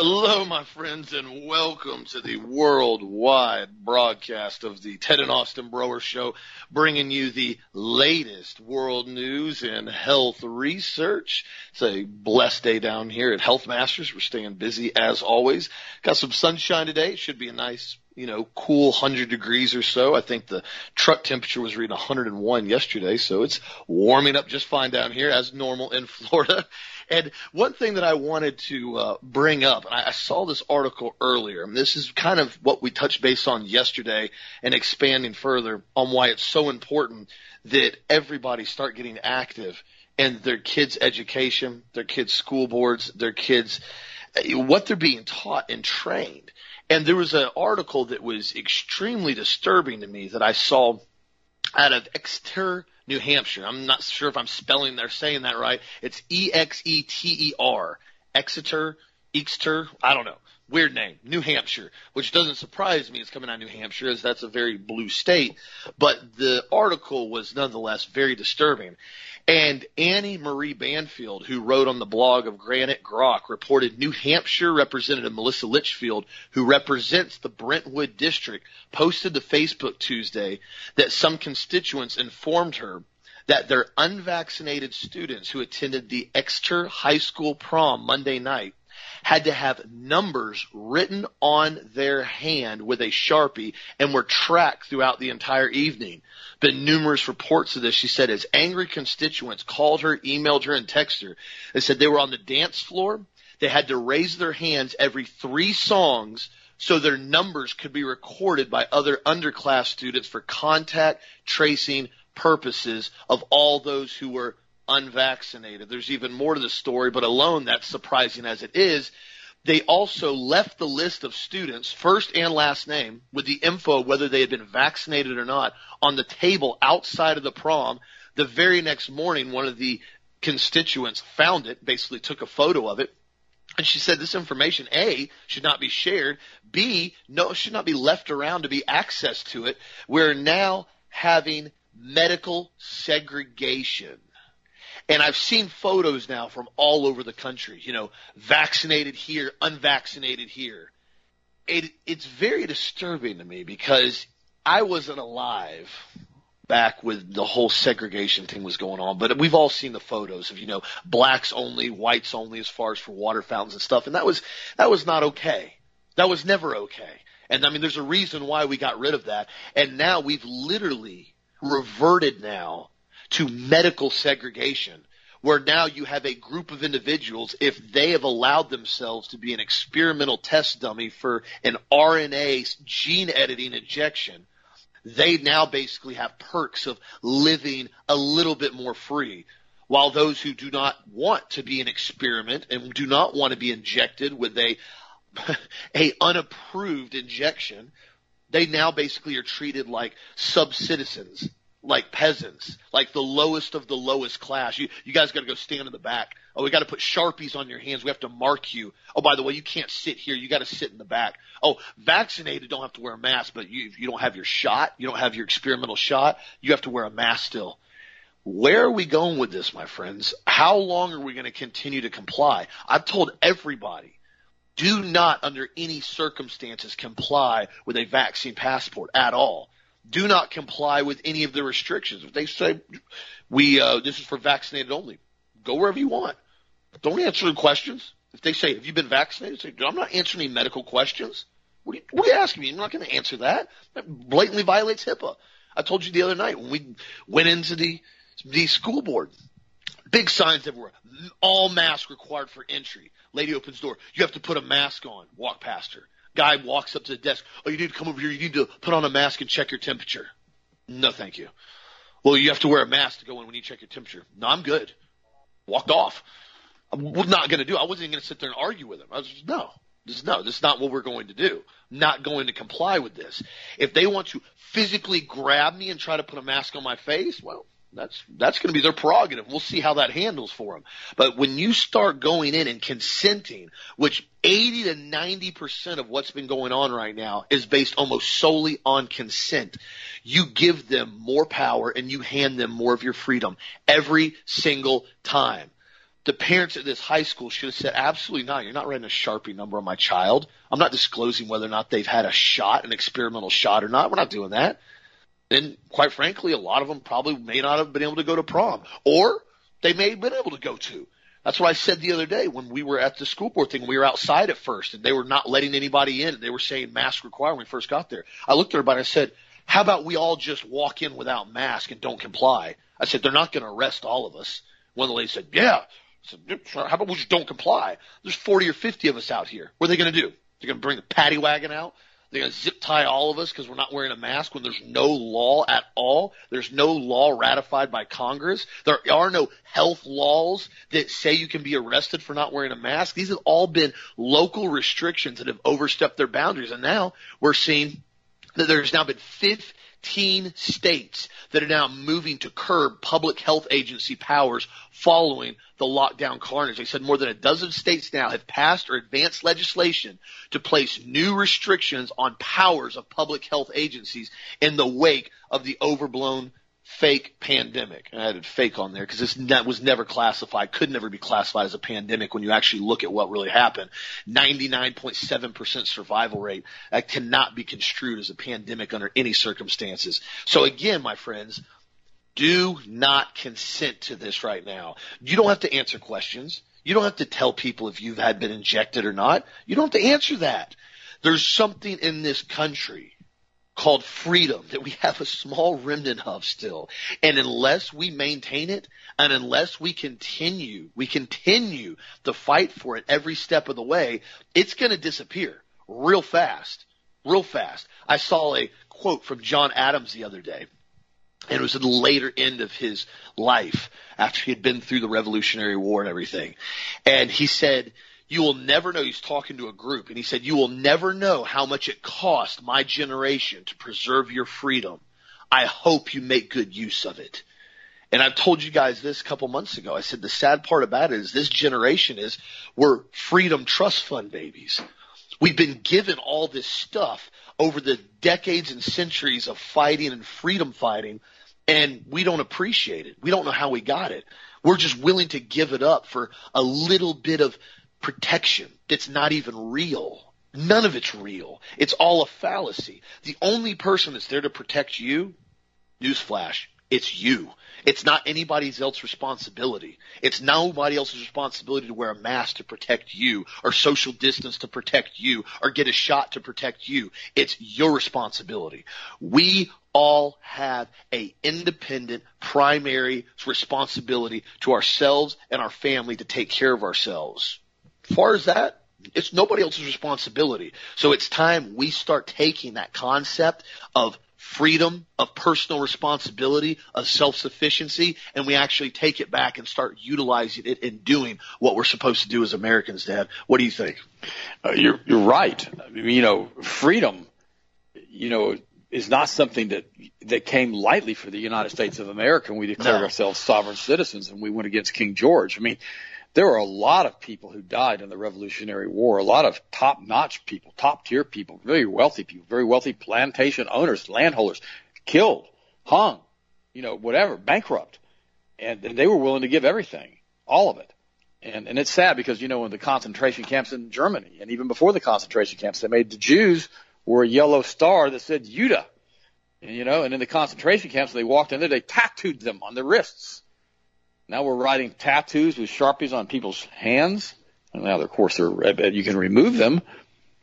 Hello, my friends, and welcome to the worldwide broadcast of the Ted and Austin Broer Show, bringing you the latest world news and health research. It's a blessed day down here at Health Masters. We're staying busy as always. Got some sunshine today. It should be a nice you know, cool 100 degrees or so. I think the truck temperature was reading 101 yesterday, so it's warming up just fine down here as normal in Florida. And one thing that I wanted to uh, bring up, and I, I saw this article earlier, and this is kind of what we touched base on yesterday and expanding further on why it's so important that everybody start getting active in their kids' education, their kids' school boards, their kids' what they're being taught and trained. And there was an article that was extremely disturbing to me that I saw out of Exeter, New Hampshire. I'm not sure if I'm spelling they're saying that right. It's E X E T E R. Exeter, Exeter, I don't know. Weird name, New Hampshire, which doesn't surprise me. It's coming out of New Hampshire, as that's a very blue state. But the article was nonetheless very disturbing. And Annie Marie Banfield, who wrote on the blog of Granite Grok, reported New Hampshire Representative Melissa Litchfield, who represents the Brentwood district, posted to Facebook Tuesday that some constituents informed her that their unvaccinated students who attended the Exeter High School prom Monday night had to have numbers written on their hand with a sharpie and were tracked throughout the entire evening. Been numerous reports of this. She said as angry constituents called her, emailed her, and texted her, they said they were on the dance floor. They had to raise their hands every three songs so their numbers could be recorded by other underclass students for contact tracing purposes of all those who were unvaccinated. There's even more to the story, but alone that's surprising as it is. They also left the list of students, first and last name, with the info whether they had been vaccinated or not, on the table outside of the prom. The very next morning, one of the constituents found it, basically took a photo of it, and she said this information, A, should not be shared, B, no, should not be left around to be access to it. We're now having medical segregation. And I've seen photos now from all over the country, you know, vaccinated here, unvaccinated here. It, it's very disturbing to me because I wasn't alive back with the whole segregation thing was going on, but we've all seen the photos of, you know, blacks only, whites only as far as for water fountains and stuff. And that was, that was not okay. That was never okay. And I mean, there's a reason why we got rid of that. And now we've literally reverted now to medical segregation where now you have a group of individuals, if they have allowed themselves to be an experimental test dummy for an RNA gene editing injection, they now basically have perks of living a little bit more free. While those who do not want to be an experiment and do not want to be injected with a, a unapproved injection, they now basically are treated like sub-citizens like peasants, like the lowest of the lowest class. You, you guys got to go stand in the back. Oh, we got to put sharpies on your hands. We have to mark you. Oh, by the way, you can't sit here. You got to sit in the back. Oh, vaccinated don't have to wear a mask, but you, you don't have your shot, you don't have your experimental shot, you have to wear a mask still. Where are we going with this, my friends? How long are we going to continue to comply? I've told everybody, do not under any circumstances comply with a vaccine passport at all do not comply with any of the restrictions. If they say we uh, this is for vaccinated only, go wherever you want. Don't answer the questions. If they say, "Have you been vaccinated?" Say, "I'm not answering any medical questions." What are you, what are you asking me? I'm not going to answer that. That blatantly violates HIPAA. I told you the other night when we went into the the school board. Big signs everywhere. All masks required for entry. Lady opens door. You have to put a mask on. Walk past her. Guy walks up to the desk. Oh, you need to come over here. You need to put on a mask and check your temperature. No, thank you. Well, you have to wear a mask to go in when you check your temperature. No, I'm good. Walked off. I'm not going to do. I wasn't going to sit there and argue with him. I was just, no. This, no, this is not what we're going to do. I'm not going to comply with this. If they want to physically grab me and try to put a mask on my face, well, that's that's going to be their prerogative. We'll see how that handles for them. But when you start going in and consenting, which 80 to 90 percent of what's been going on right now is based almost solely on consent, you give them more power and you hand them more of your freedom every single time. the parents at this high school should have said, absolutely not. You're not writing a Sharpie number on my child. I'm not disclosing whether or not they've had a shot, an experimental shot or not. We're not doing that. And quite frankly, a lot of them probably may not have been able to go to prom or they may have been able to go to. That's what I said the other day when we were at the school board thing. We were outside at first and they were not letting anybody in. They were saying mask required when we first got there. I looked at everybody and I said, how about we all just walk in without mask and don't comply? I said, they're not going to arrest all of us. One of the ladies said, yeah, I said, how about we just don't comply? There's 40 or 50 of us out here. What are they going to do? They're going to bring the paddy wagon out? They're going to zip tie all of us because we're not wearing a mask when there's no law at all. There's no law ratified by Congress. There are no health laws that say you can be arrested for not wearing a mask. These have all been local restrictions that have overstepped their boundaries. And now we're seeing that there's now been 50 15 states that are now moving to curb public health agency powers following the lockdown carnage. They said more than a dozen states now have passed or advanced legislation to place new restrictions on powers of public health agencies in the wake of the overblown fake pandemic. And I added fake on there because this that was never classified, could never be classified as a pandemic when you actually look at what really happened. 99.7% survival rate. That cannot be construed as a pandemic under any circumstances. So again, my friends, do not consent to this right now. You don't have to answer questions. You don't have to tell people if you've had been injected or not. You don't have to answer that. There's something in this country called freedom that we have a small remnant of still. And unless we maintain it and unless we continue, we continue to fight for it every step of the way, it's going to disappear real fast, real fast. I saw a quote from John Adams the other day. And it was at the later end of his life after he had been through the Revolutionary War and everything. And he said, you will never know. He's talking to a group and he said, you will never know how much it cost my generation to preserve your freedom. I hope you make good use of it. And I've told you guys this a couple months ago. I said the sad part about it is this generation is we're freedom trust fund babies. We've been given all this stuff over the decades and centuries of fighting and freedom fighting and we don't appreciate it. We don't know how we got it. We're just willing to give it up for a little bit of protection that's not even real. None of it's real. It's all a fallacy. The only person that's there to protect you, newsflash, it's you. It's not anybody else's responsibility. It's nobody else's responsibility to wear a mask to protect you or social distance to protect you or get a shot to protect you. It's your responsibility. We all have a independent primary responsibility to ourselves and our family to take care of ourselves far as that, it's nobody else's responsibility. So it's time we start taking that concept of freedom, of personal responsibility, of self-sufficiency, and we actually take it back and start utilizing it and doing what we're supposed to do as Americans, Dad. What do you think? Uh, you're, you're right. I mean, you know, freedom, you know, is not something that that came lightly for the United States of America we declared no. ourselves sovereign citizens and we went against King George. I mean, there were a lot of people who died in the Revolutionary War, a lot of top notch people, top tier people, very wealthy people, very wealthy plantation owners, landholders, killed, hung, you know, whatever, bankrupt. And, and they were willing to give everything, all of it. And, and it's sad because, you know, in the concentration camps in Germany and even before the concentration camps, they made the Jews wore a yellow star that said Judah. And, you know, and in the concentration camps, they walked in there, they tattooed them on their wrists. Now we're writing tattoos with sharpies on people's hands. And now, of course, they're, you can remove them.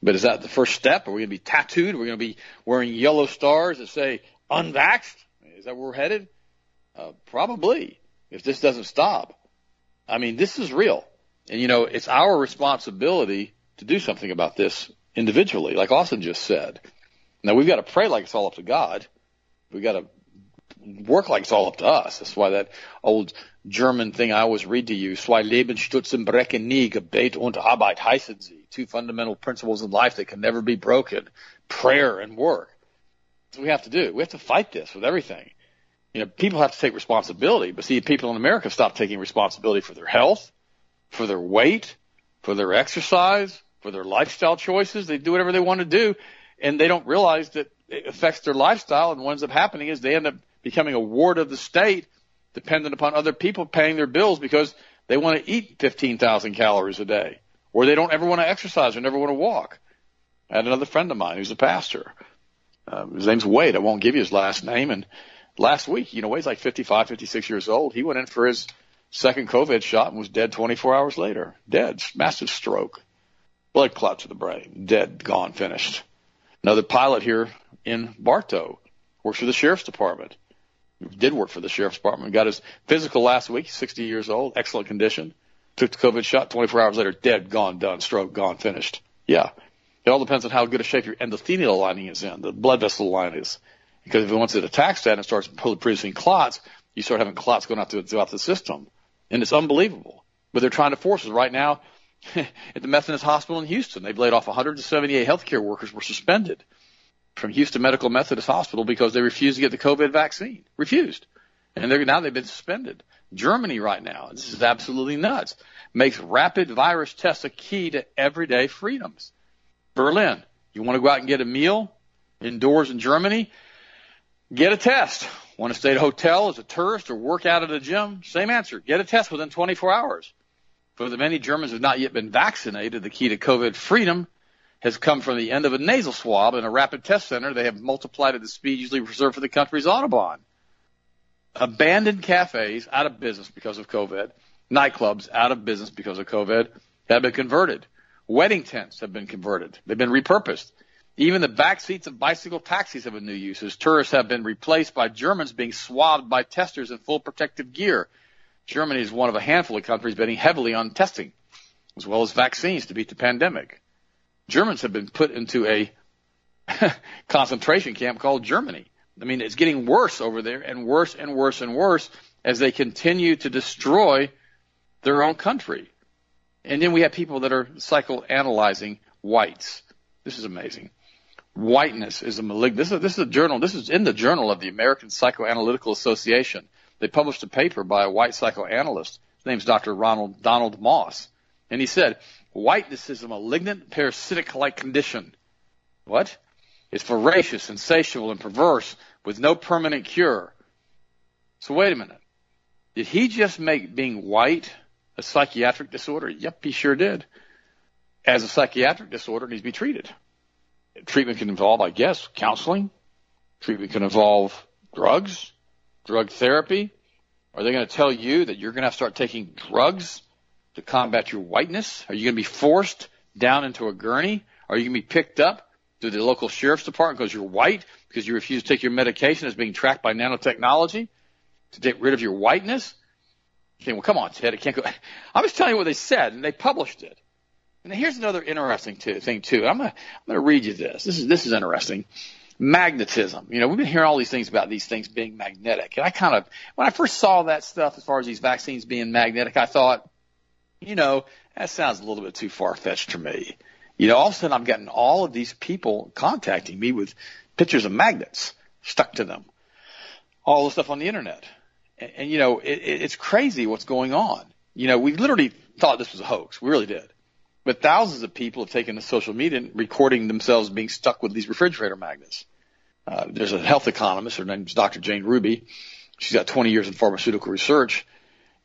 But is that the first step? Are we going to be tattooed? Are we going to be wearing yellow stars that say unvaxxed? Is that where we're headed? Uh, probably, if this doesn't stop. I mean, this is real. And, you know, it's our responsibility to do something about this individually, like Austin just said. Now, we've got to pray like it's all up to God. We've got to work like it's all up to us. That's why that old German thing I always read to you, zwei Lebensstützen brechen nie, Gebet und Arbeit heißen sie. Two fundamental principles in life that can never be broken. Prayer and work. That's what we have to do. We have to fight this with everything. You know, people have to take responsibility, but see, people in America stop taking responsibility for their health, for their weight, for their exercise, for their lifestyle choices. They do whatever they want to do, and they don't realize that it affects their lifestyle, and what ends up happening is they end up becoming a ward of the state dependent upon other people paying their bills because They want to eat 15,000 calories a day, or they don't ever want to exercise or never want to walk. I had another friend of mine who's a pastor. Um, his name's Wade. I won't give you his last name. And last week, you know, Wade's like 55, 56 years old. He went in for his second COVID shot and was dead 24 hours later. Dead. Massive stroke. Blood clot to the brain. Dead. Gone. Finished. Another pilot here in Bartow works for the sheriff's department. Did work for the sheriff's department. Got his physical last week. 60 years old. Excellent condition. Took the COVID shot. 24 hours later, dead. Gone. Done. Stroke. Gone. Finished. Yeah. It all depends on how good a shape your endothelial lining is in, the blood vessel line is. Because if once it attacks that and starts producing clots, you start having clots going out throughout the system. And it's unbelievable. But they're trying to force us right now at the Methodist Hospital in Houston. They've laid off 178 healthcare workers were suspended from Houston Medical Methodist Hospital because they refused to get the COVID vaccine. Refused. And they're, now they've been suspended. Germany right now, this is absolutely nuts, makes rapid virus tests a key to everyday freedoms. Berlin, you want to go out and get a meal indoors in Germany? Get a test. Want to stay at a hotel as a tourist or work out at a gym? Same answer. Get a test within 24 hours. For the many Germans who have not yet been vaccinated, the key to COVID freedom has come from the end of a nasal swab in a rapid test center. They have multiplied at the speed usually reserved for the country's Autobahn. Abandoned cafes out of business because of COVID. Nightclubs out of business because of COVID have been converted. Wedding tents have been converted. They've been repurposed. Even the back seats of bicycle taxis have a new use as tourists have been replaced by Germans being swabbed by testers in full protective gear. Germany is one of a handful of countries betting heavily on testing, as well as vaccines to beat the pandemic. Germans have been put into a concentration camp called Germany. I mean, it's getting worse over there and worse and worse and worse as they continue to destroy their own country. And then we have people that are psychoanalyzing whites. This is amazing. Whiteness is a malignant. This is, this is a journal. This is in the journal of the American Psychoanalytical Association. They published a paper by a white psychoanalyst. His name's Dr. Ronald Donald Moss. And he said, whiteness is a malignant parasitic-like condition. What? It's voracious, insatiable, and perverse with no permanent cure. So wait a minute. Did he just make being white a psychiatric disorder? Yep, he sure did. As a psychiatric disorder, it needs to be treated. Treatment can involve, I guess, counseling. Treatment can involve drugs, drug therapy. Are they going to tell you that you're going to have to start taking drugs to combat your whiteness? Are you going to be forced down into a gurney? Are you going to be picked up to the local sheriff's department because you're white, because you refuse to take your medication that's being tracked by nanotechnology to get rid of your whiteness? Okay, well, come on, Ted. It can't go. I'm just telling you what they said, and they published it. And here's another interesting thing too. I'm gonna, I'm gonna read you this. This is this is interesting. Magnetism. You know, we've been hearing all these things about these things being magnetic, and I kind of, when I first saw that stuff as far as these vaccines being magnetic, I thought, you know, that sounds a little bit too far fetched to me. You know, all of a sudden I'm getting all of these people contacting me with pictures of magnets stuck to them, all the stuff on the internet and, and you know, it, it's crazy what's going on. You know, we literally thought this was a hoax. We really did. But thousands of people have taken to social media and recording themselves being stuck with these refrigerator magnets. Uh, there's a health economist. Her name is Dr. Jane Ruby. She's got 20 years in pharmaceutical research.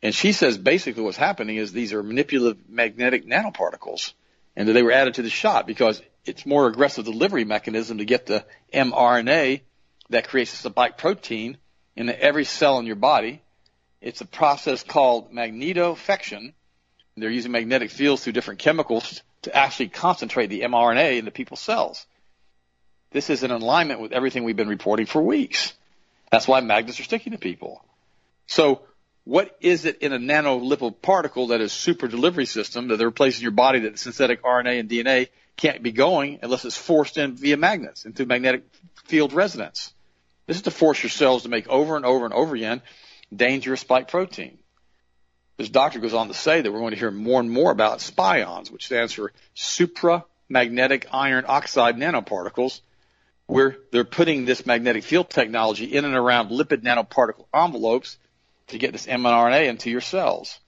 And she says basically what's happening is these are manipulative magnetic nanoparticles and that they were added to the shot because it's more aggressive delivery mechanism to get the mRNA that creates a spike protein in every cell in your body. It's a process called magnetofection. They're using magnetic fields through different chemicals to actually concentrate the mRNA into people's cells. This is in alignment with everything we've been reporting for weeks. That's why magnets are sticking to people. So what is it in a nanolipid particle that is super delivery system that they're placing in your body that synthetic RNA and DNA can't be going unless it's forced in via magnets into magnetic field resonance? This is to force your cells to make over and over and over again dangerous spike protein. This doctor goes on to say that we're going to hear more and more about spions, which stands for supramagnetic iron oxide nanoparticles, where they're putting this magnetic field technology in and around lipid nanoparticle envelopes to get this mRNA into your cells.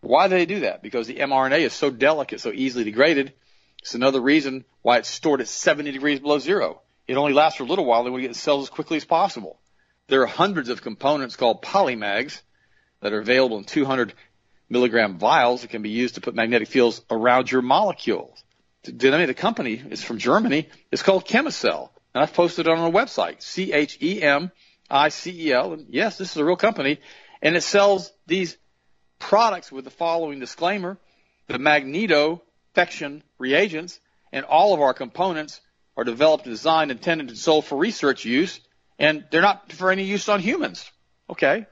Why do they do that? Because the mRNA is so delicate, so easily degraded. It's another reason why it's stored at 70 degrees below zero. It only lasts for a little while. They want to get cells as quickly as possible. There are hundreds of components called polymags that are available in 200 milligram vials that can be used to put magnetic fields around your molecules. The of the company is from Germany. It's called Chemicell. And I've posted it on our website, C-H-E-M-I-C-E-L. And yes, this is a real company. And it sells these products with the following disclaimer. The magnetofection reagents and all of our components are developed, designed, intended, and sold for research use, and they're not for any use on humans. Okay.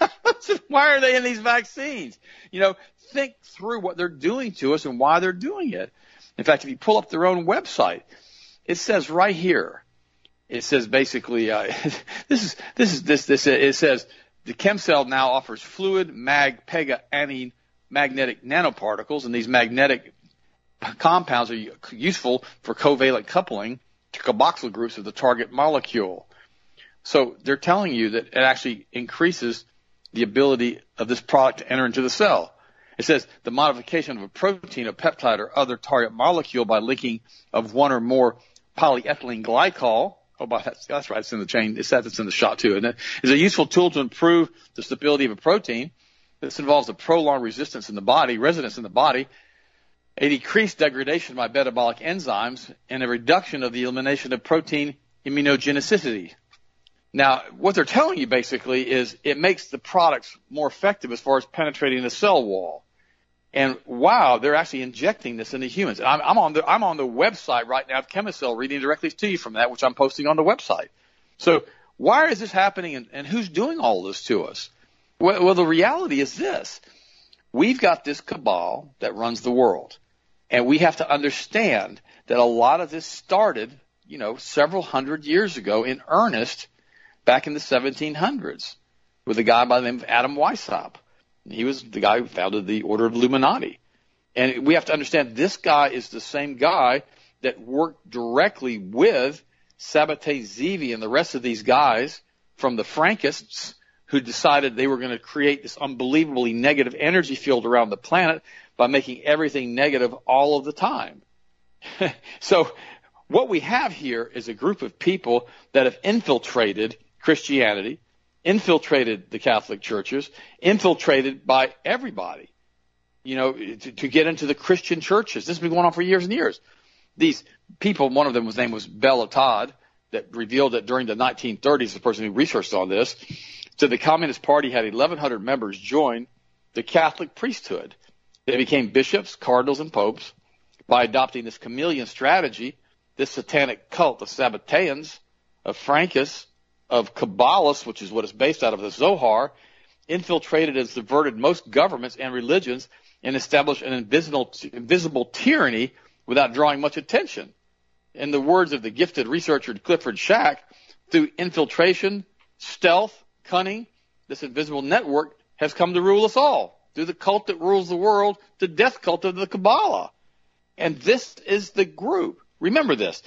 why are they in these vaccines? You know, think through what they're doing to us and why they're doing it. In fact, if you pull up their own website, it says right here, it says basically, uh, this is, this is, this, this, it says the Chemicell now offers fluid mag pega anion magnetic nanoparticles, and these magnetic compounds are useful for covalent coupling to carboxyl groups of the target molecule. So they're telling you that it actually increases the ability of this product to enter into the cell. It says the modification of a protein, a peptide, or other target molecule by linking of one or more polyethylene glycol. Oh, that's, that's right. It's in the chain. It says it's in the shot too. And it is a useful tool to improve the stability of a protein. This involves a prolonged resistance in the body, residence in the body, a decreased degradation by metabolic enzymes, and a reduction of the elimination of protein immunogenicity. Now, what they're telling you basically is it makes the products more effective as far as penetrating the cell wall. And wow, they're actually injecting this into humans. I'm, I'm on the I'm on the website right now of Chemicell, reading directly to you from that, which I'm posting on the website. So why is this happening, and, and who's doing all this to us? Well, well, the reality is this: we've got this cabal that runs the world, and we have to understand that a lot of this started, you know, several hundred years ago in earnest back in the 1700s with a guy by the name of Adam Weishaupt. He was the guy who founded the Order of Illuminati. And we have to understand this guy is the same guy that worked directly with Sabbatai Zevi and the rest of these guys from the Frankists who decided they were going to create this unbelievably negative energy field around the planet by making everything negative all of the time. so what we have here is a group of people that have infiltrated Christianity, infiltrated the Catholic churches, infiltrated by everybody, you know, to, to get into the Christian churches. This has been going on for years and years. These people, one of them was name was Bella Dodd, that revealed that during the 1930s, the person who researched on this, so the Communist Party had 1,100 members join the Catholic priesthood. They became bishops, cardinals, and popes by adopting this chameleon strategy. This satanic cult, of Sabbatarians of Frankists, of Kabbalists, which is what is based out of the Zohar, infiltrated and subverted most governments and religions and established an invisible, invisible tyranny without drawing much attention. In the words of the gifted researcher Clifford Shack, through infiltration, stealth, cunning, this invisible network has come to rule us all. Through the cult that rules the world, the death cult of the Kabbalah. And this is the group. Remember this.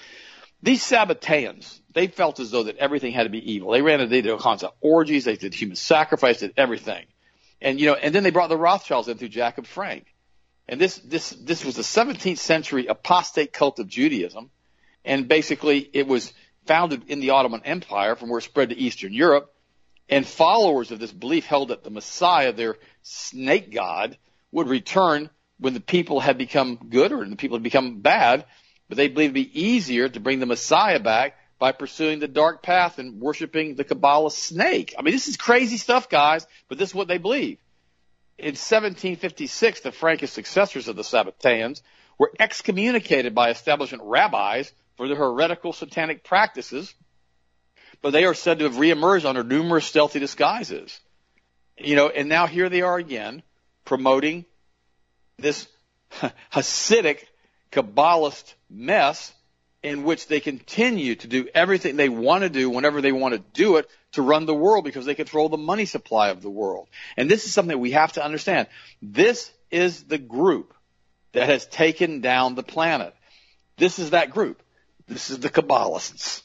These Sabbatarians, they felt as though that everything had to be evil. They ran into, they did all kinds of orgies, they did human sacrifice, did everything. And you know, and then they brought the Rothschilds in through Jacob Frank. And this this this was the 17th century apostate cult of Judaism, and basically it was founded in the Ottoman Empire, from where it spread to Eastern Europe. And followers of this belief held that the Messiah, their snake god, would return when the people had become good or the people had become bad, but they believed it'd be easier to bring the Messiah back by pursuing the dark path and worshiping the Kabbalah snake. I mean, this is crazy stuff, guys, but this is what they believe. In 1756, the Frankish successors of the Sabbatarians were excommunicated by establishment rabbis for their heretical satanic practices, but they are said to have reemerged under numerous stealthy disguises. You know, and now here they are again promoting this Hasidic Kabbalist mess in which they continue to do everything they want to do whenever they want to do it to run the world because they control the money supply of the world. And this is something we have to understand. This is the group that has taken down the planet. This is that group. This is the Kabbalists.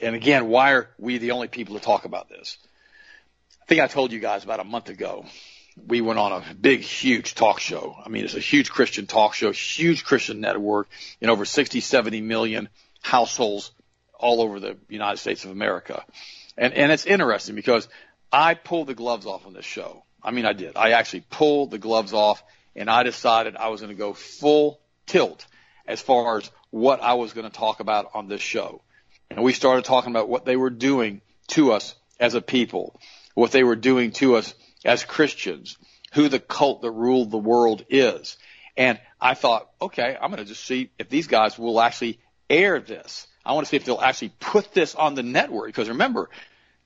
And again, why are we the only people to talk about this? I think I told you guys about a month ago we went on a big, huge talk show. I mean, it's a huge Christian talk show, huge Christian network in over 60, 70 million households all over the United States of America. And, and it's interesting because I pulled the gloves off on this show. I mean, I did. I actually pulled the gloves off and I decided I was going to go full tilt as far as what I was going to talk about on this show. And we started talking about what they were doing to us as a people, what they were doing to us as Christians, who the cult that ruled the world is. And I thought, okay, I'm going to just see if these guys will actually air this. I want to see if they'll actually put this on the network. Because remember,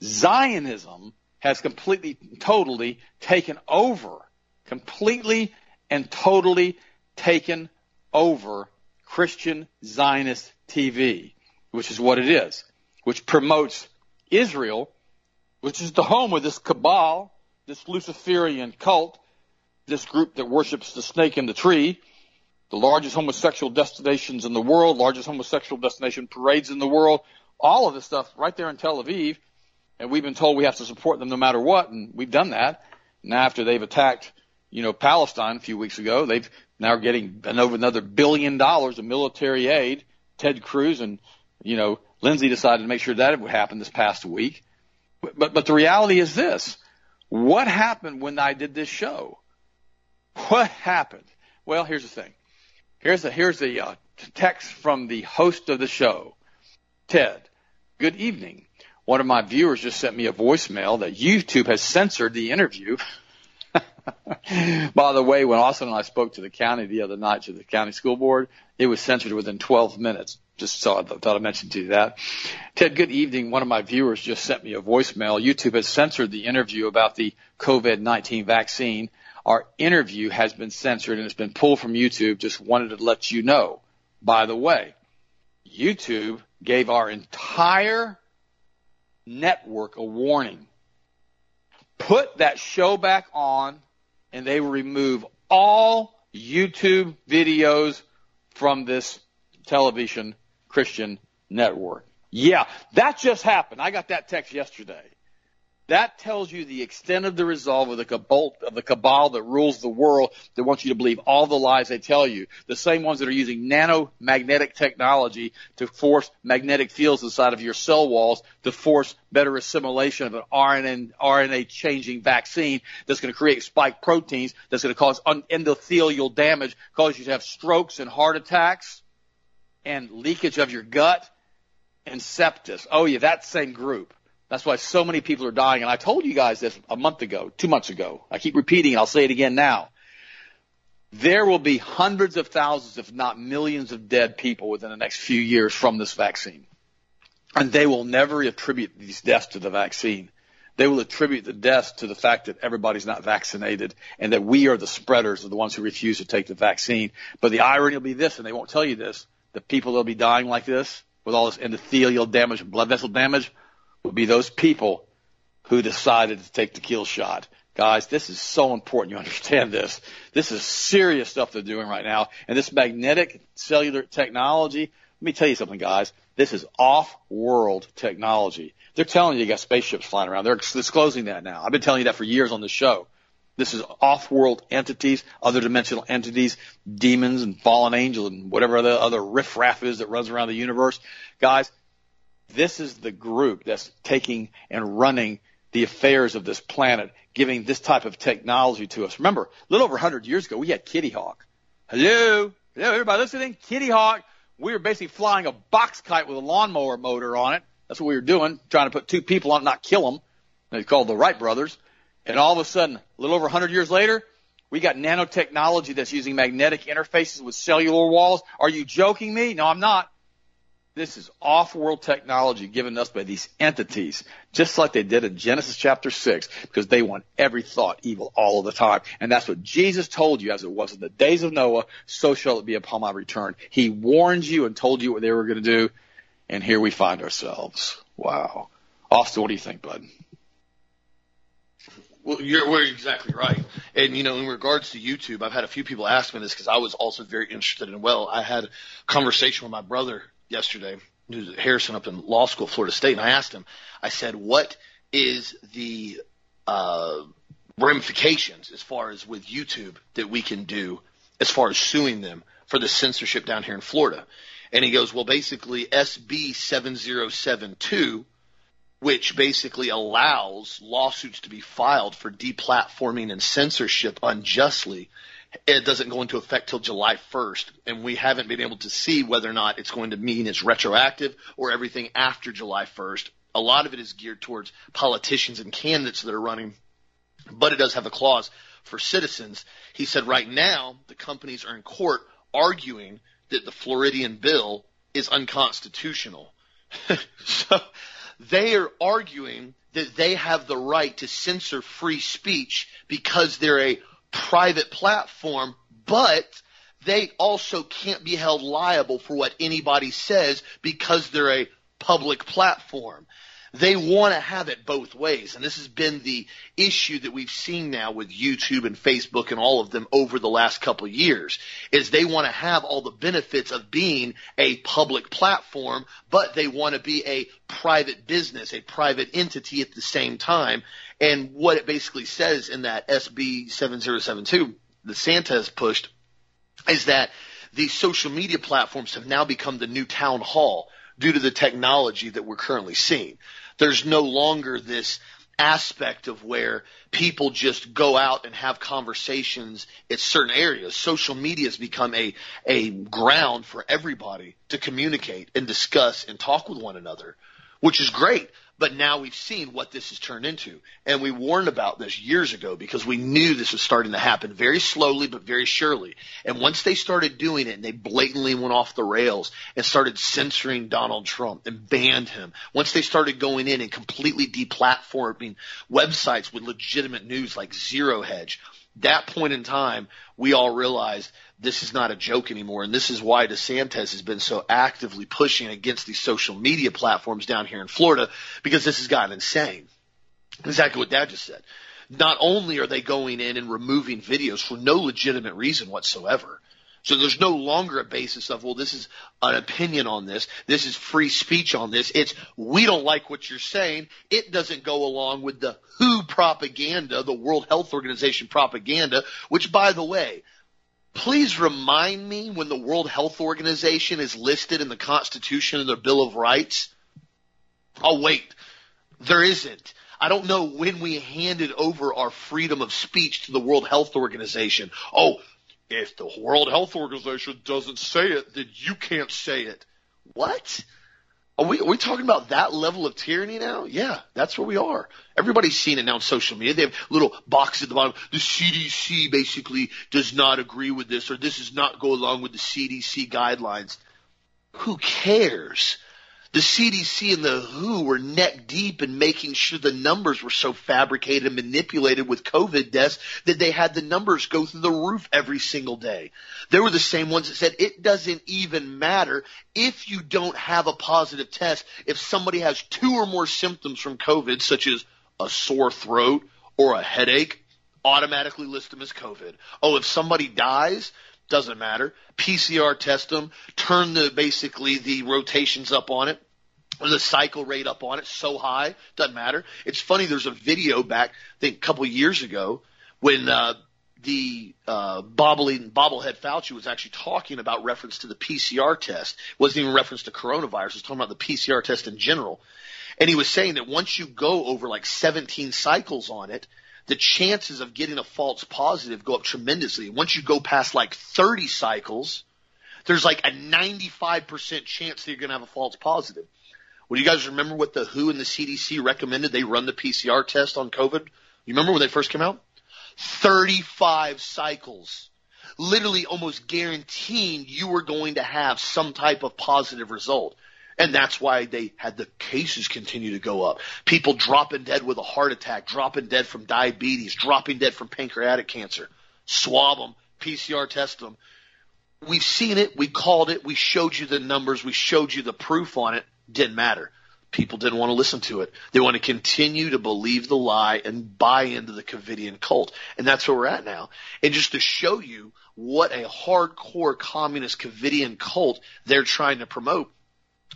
Zionism has completely, totally taken over, completely and totally taken over Christian Zionist TV, which is what it is, which promotes Israel, which is the home of this cabal, this Luciferian cult, this group that worships the snake in the tree, the largest homosexual destinations in the world, largest homosexual destination parades in the world, all of this stuff right there in Tel Aviv. And we've been told we have to support them no matter what, and we've done that. Now after they've attacked, you know, Palestine a few weeks ago, they've now getting over another billion dollars of military aid. Ted Cruz and, you know, Lindsey decided to make sure that would happen this past week. But, but the reality is this. What happened when I did this show? What happened? Well, here's the thing. Here's the here's the uh, text from the host of the show, Ted. Good evening. One of my viewers just sent me a voicemail that YouTube has censored the interview. By the way, when Austin and I spoke to the county the other night to the county school board, it was censored within 12 minutes. Just thought I mentioned to you that. Ted, good evening. One of my viewers just sent me a voicemail. YouTube has censored the interview about the COVID-19 vaccine. Our interview has been censored and it's been pulled from YouTube. Just wanted to let you know. By the way, YouTube gave our entire network a warning. Put that show back on and they remove all YouTube videos from this television Christian network. Yeah, that just happened. I got that text yesterday. That tells you the extent of the resolve of the cabal, of the cabal that rules the world that wants you to believe all the lies they tell you. The same ones that are using nanomagnetic technology to force magnetic fields inside of your cell walls to force better assimilation of an RNA, RNA changing vaccine that's going to create spike proteins that's going to cause endothelial damage, cause you to have strokes and heart attacks and leakage of your gut and sepsis. Oh yeah, that same group. That's why so many people are dying. And I told you guys this a month ago, two months ago. I keep repeating it. I'll say it again now. There will be hundreds of thousands, if not millions of dead people within the next few years from this vaccine. And they will never attribute these deaths to the vaccine. They will attribute the deaths to the fact that everybody's not vaccinated and that we are the spreaders of the ones who refuse to take the vaccine. But the irony will be this, and they won't tell you this, the people that will be dying like this with all this endothelial damage blood vessel damage would be those people who decided to take the kill shot. Guys, this is so important you understand this. This is serious stuff they're doing right now. And this magnetic cellular technology, let me tell you something, guys. This is off-world technology. They're telling you you got spaceships flying around. They're disclosing that now. I've been telling you that for years on the show. This is off-world entities, other dimensional entities, demons and fallen angels and whatever the other riffraff is that runs around the universe. Guys, this is the group that's taking and running the affairs of this planet, giving this type of technology to us. Remember, a little over 100 years ago, we had Kitty Hawk. Hello? Hello, everybody listening? Kitty Hawk. We were basically flying a box kite with a lawnmower motor on it. That's what we were doing, trying to put two people on it, not kill them. It's called the Wright brothers. And all of a sudden, a little over 100 years later, we got nanotechnology that's using magnetic interfaces with cellular walls. Are you joking me? No, I'm not. This is off-world technology given us by these entities, just like they did in Genesis chapter 6, because they want every thought evil all of the time. And that's what Jesus told you as it was in the days of Noah, so shall it be upon my return. He warned you and told you what they were going to do, and here we find ourselves. Wow. Austin, what do you think, bud? Well, you're we're exactly right. And you know, in regards to YouTube, I've had a few people ask me this because I was also very interested in. Well, I had a conversation with my brother yesterday, who's Harrison up in law school, Florida State, and I asked him, I said, what is the uh, ramifications as far as with YouTube that we can do as far as suing them for the censorship down here in Florida? And he goes, well, basically SB 7072 which basically allows lawsuits to be filed for deplatforming and censorship unjustly. It doesn't go into effect till July 1st, and we haven't been able to see whether or not it's going to mean it's retroactive or everything after July 1st. A lot of it is geared towards politicians and candidates that are running, but it does have a clause for citizens. He said right now the companies are in court arguing that the Floridian bill is unconstitutional. so they are arguing that they have the right to censor free speech because they're a private platform, but they also can't be held liable for what anybody says because they're a public platform. They want to have it both ways. And this has been the issue that we've seen now with YouTube and Facebook and all of them over the last couple of years is they want to have all the benefits of being a public platform, but they want to be a private business, a private entity at the same time. And what it basically says in that SB 7072 that DeSantis has pushed is that these social media platforms have now become the new town hall due to the technology that we're currently seeing. There's no longer this aspect of where people just go out and have conversations in certain areas. Social media has become a, a ground for everybody to communicate and discuss and talk with one another, which is great. But now we've seen what this has turned into. And we warned about this years ago because we knew this was starting to happen very slowly but very surely. And once they started doing it and they blatantly went off the rails and started censoring Donald Trump and banned him, once they started going in and completely deplatforming websites with legitimate news like Zero Hedge, that point in time, we all realized this is not a joke anymore. And this is why DeSantis has been so actively pushing against these social media platforms down here in Florida because this has gotten insane. Exactly what Dad just said. Not only are they going in and removing videos for no legitimate reason whatsoever. So there's no longer a basis of, well, this is an opinion on this. This is free speech on this. It's, we don't like what you're saying. It doesn't go along with the WHO propaganda, the World Health Organization propaganda, which by the way, please remind me when the World Health Organization is listed in the Constitution and the Bill of Rights? Oh, wait. There isn't. I don't know when we handed over our freedom of speech to the World Health Organization. Oh, if the World Health Organization doesn't say it, then you can't say it. What? Are we, are we talking about that level of tyranny now? Yeah, that's where we are. Everybody's seen it now on social media. They have little boxes at the bottom. The CDC basically does not agree with this, or this does not go along with the CDC guidelines. Who cares? The CDC and the WHO were neck deep in making sure the numbers were so fabricated and manipulated with COVID deaths that they had the numbers go through the roof every single day. They were the same ones that said it doesn't even matter if you don't have a positive test. If somebody has two or more symptoms from COVID, such as a sore throat or a headache, automatically list them as COVID. Oh, if somebody dies, doesn't matter. PCR test them, turn the basically the rotations up on it, the cycle rate up on it so high, doesn't matter. It's funny. There's a video back, I think, a couple years ago when uh, the uh, bobbling bobblehead Fauci was actually talking about reference to the PCR test. It wasn't even reference to coronavirus. It was talking about the PCR test in general. And he was saying that once you go over like 17 cycles on it, the chances of getting a false positive go up tremendously. Once you go past like 30 cycles, there's like a 95% chance that you're going to have a false positive. Well, you guys remember what the WHO and the CDC recommended they run the PCR test on COVID? You remember when they first came out? 35 cycles. Literally almost guaranteeing you were going to have some type of positive result. And that's why they had the cases continue to go up. People dropping dead with a heart attack, dropping dead from diabetes, dropping dead from pancreatic cancer. Swab them, PCR test them. We've seen it. We called it. We showed you the numbers. We showed you the proof on it. Didn't matter. People didn't want to listen to it. They want to continue to believe the lie and buy into the Covidian cult. And that's where we're at now. And just to show you what a hardcore communist Covidian cult they're trying to promote,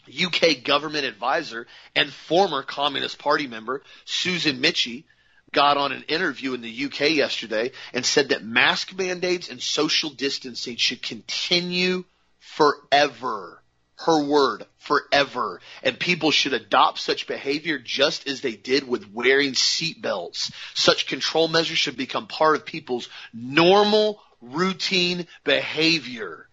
UK government advisor and former Communist Party member Susan Michie got on an interview in the UK yesterday and said that mask mandates and social distancing should continue forever. her word forever. And people should adopt such behavior just as they did with wearing seatbelts. Such control measures should become part of people's normal routine behavior.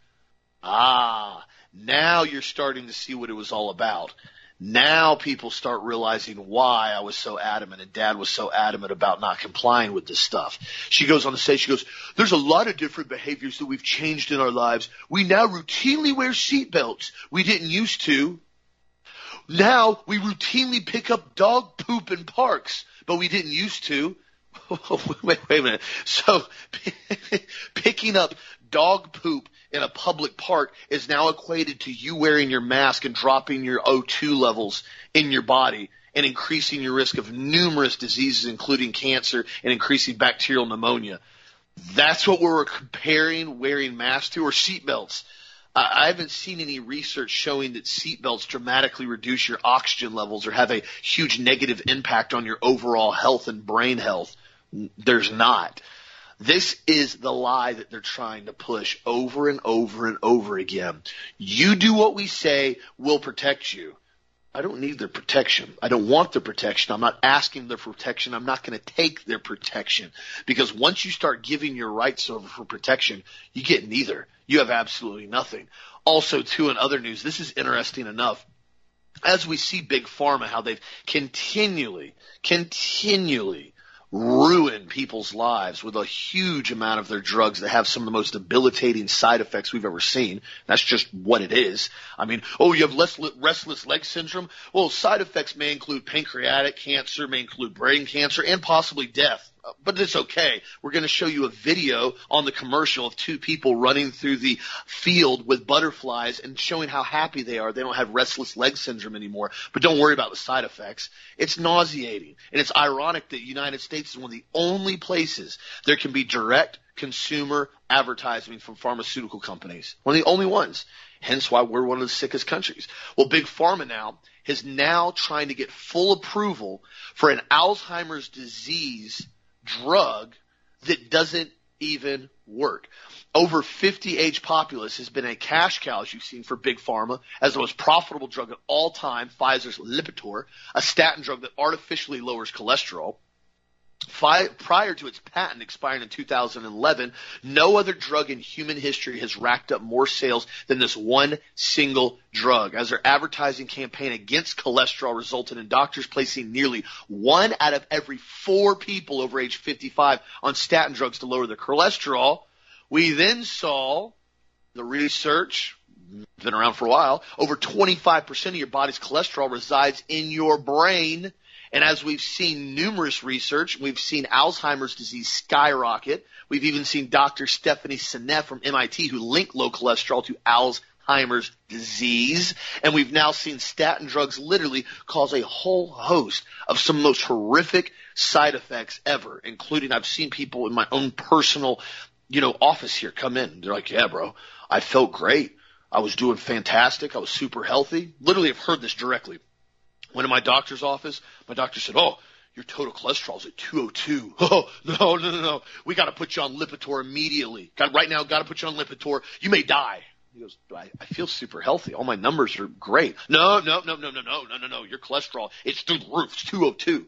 Ah, now you're starting to see what it was all about. Now people start realizing why I was so adamant and dad was so adamant about not complying with this stuff. She goes on to say, she goes, there's a lot of different behaviors that we've changed in our lives. We now routinely wear seatbelts. We didn't used to. Now we routinely pick up dog poop in parks, but we didn't used to. wait, wait a minute. So picking up dog poop in a public park is now equated to you wearing your mask and dropping your O2 levels in your body and increasing your risk of numerous diseases, including cancer and increasing bacterial pneumonia. That's what we're comparing wearing masks to or seatbelts. I haven't seen any research showing that seatbelts dramatically reduce your oxygen levels or have a huge negative impact on your overall health and brain health. There's not. This is the lie that they're trying to push over and over and over again. You do what we say, we'll protect you. I don't need their protection. I don't want their protection. I'm not asking their protection. I'm not going to take their protection because once you start giving your rights over for protection, you get neither. You have absolutely nothing. Also, too, in other news, this is interesting enough. As we see Big Pharma, how they've continually, continually ruin people's lives with a huge amount of their drugs that have some of the most debilitating side effects we've ever seen. That's just what it is. I mean, oh, you have less restless leg syndrome? Well, side effects may include pancreatic cancer, may include brain cancer, and possibly death but it's okay. We're going to show you a video on the commercial of two people running through the field with butterflies and showing how happy they are. They don't have restless leg syndrome anymore, but don't worry about the side effects. It's nauseating. And it's ironic that the United States is one of the only places there can be direct consumer advertising from pharmaceutical companies. One of the only ones. Hence why we're one of the sickest countries. Well, Big Pharma now is now trying to get full approval for an Alzheimer's disease drug that doesn't even work. Over 50 age populace has been a cash cow, as you've seen, for Big Pharma as the most profitable drug of all time, Pfizer's Lipitor, a statin drug that artificially lowers cholesterol. Prior to its patent expiring in 2011, no other drug in human history has racked up more sales than this one single drug. As their advertising campaign against cholesterol resulted in doctors placing nearly one out of every four people over age 55 on statin drugs to lower their cholesterol, we then saw the research been around for a while, over 25% of your body's cholesterol resides in your brain and as we've seen numerous research, we've seen Alzheimer's disease skyrocket. We've even seen Dr. Stephanie Seneff from MIT who linked low cholesterol to Alzheimer's disease. And we've now seen statin drugs literally cause a whole host of some of the most horrific side effects ever, including I've seen people in my own personal, you know, office here come in. They're like, yeah, bro, I felt great. I was doing fantastic. I was super healthy. Literally, I've heard this directly Went to my doctor's office. My doctor said, "Oh, your total cholesterol's at 202." Oh, no, no, no, no. We got to put you on Lipitor immediately. Got right now. Got to put you on Lipitor. You may die. He goes, I, I feel super healthy. All my numbers are great. No, no, no, no, no, no, no, no, no. Your cholesterol, it's through the roof. It's 202.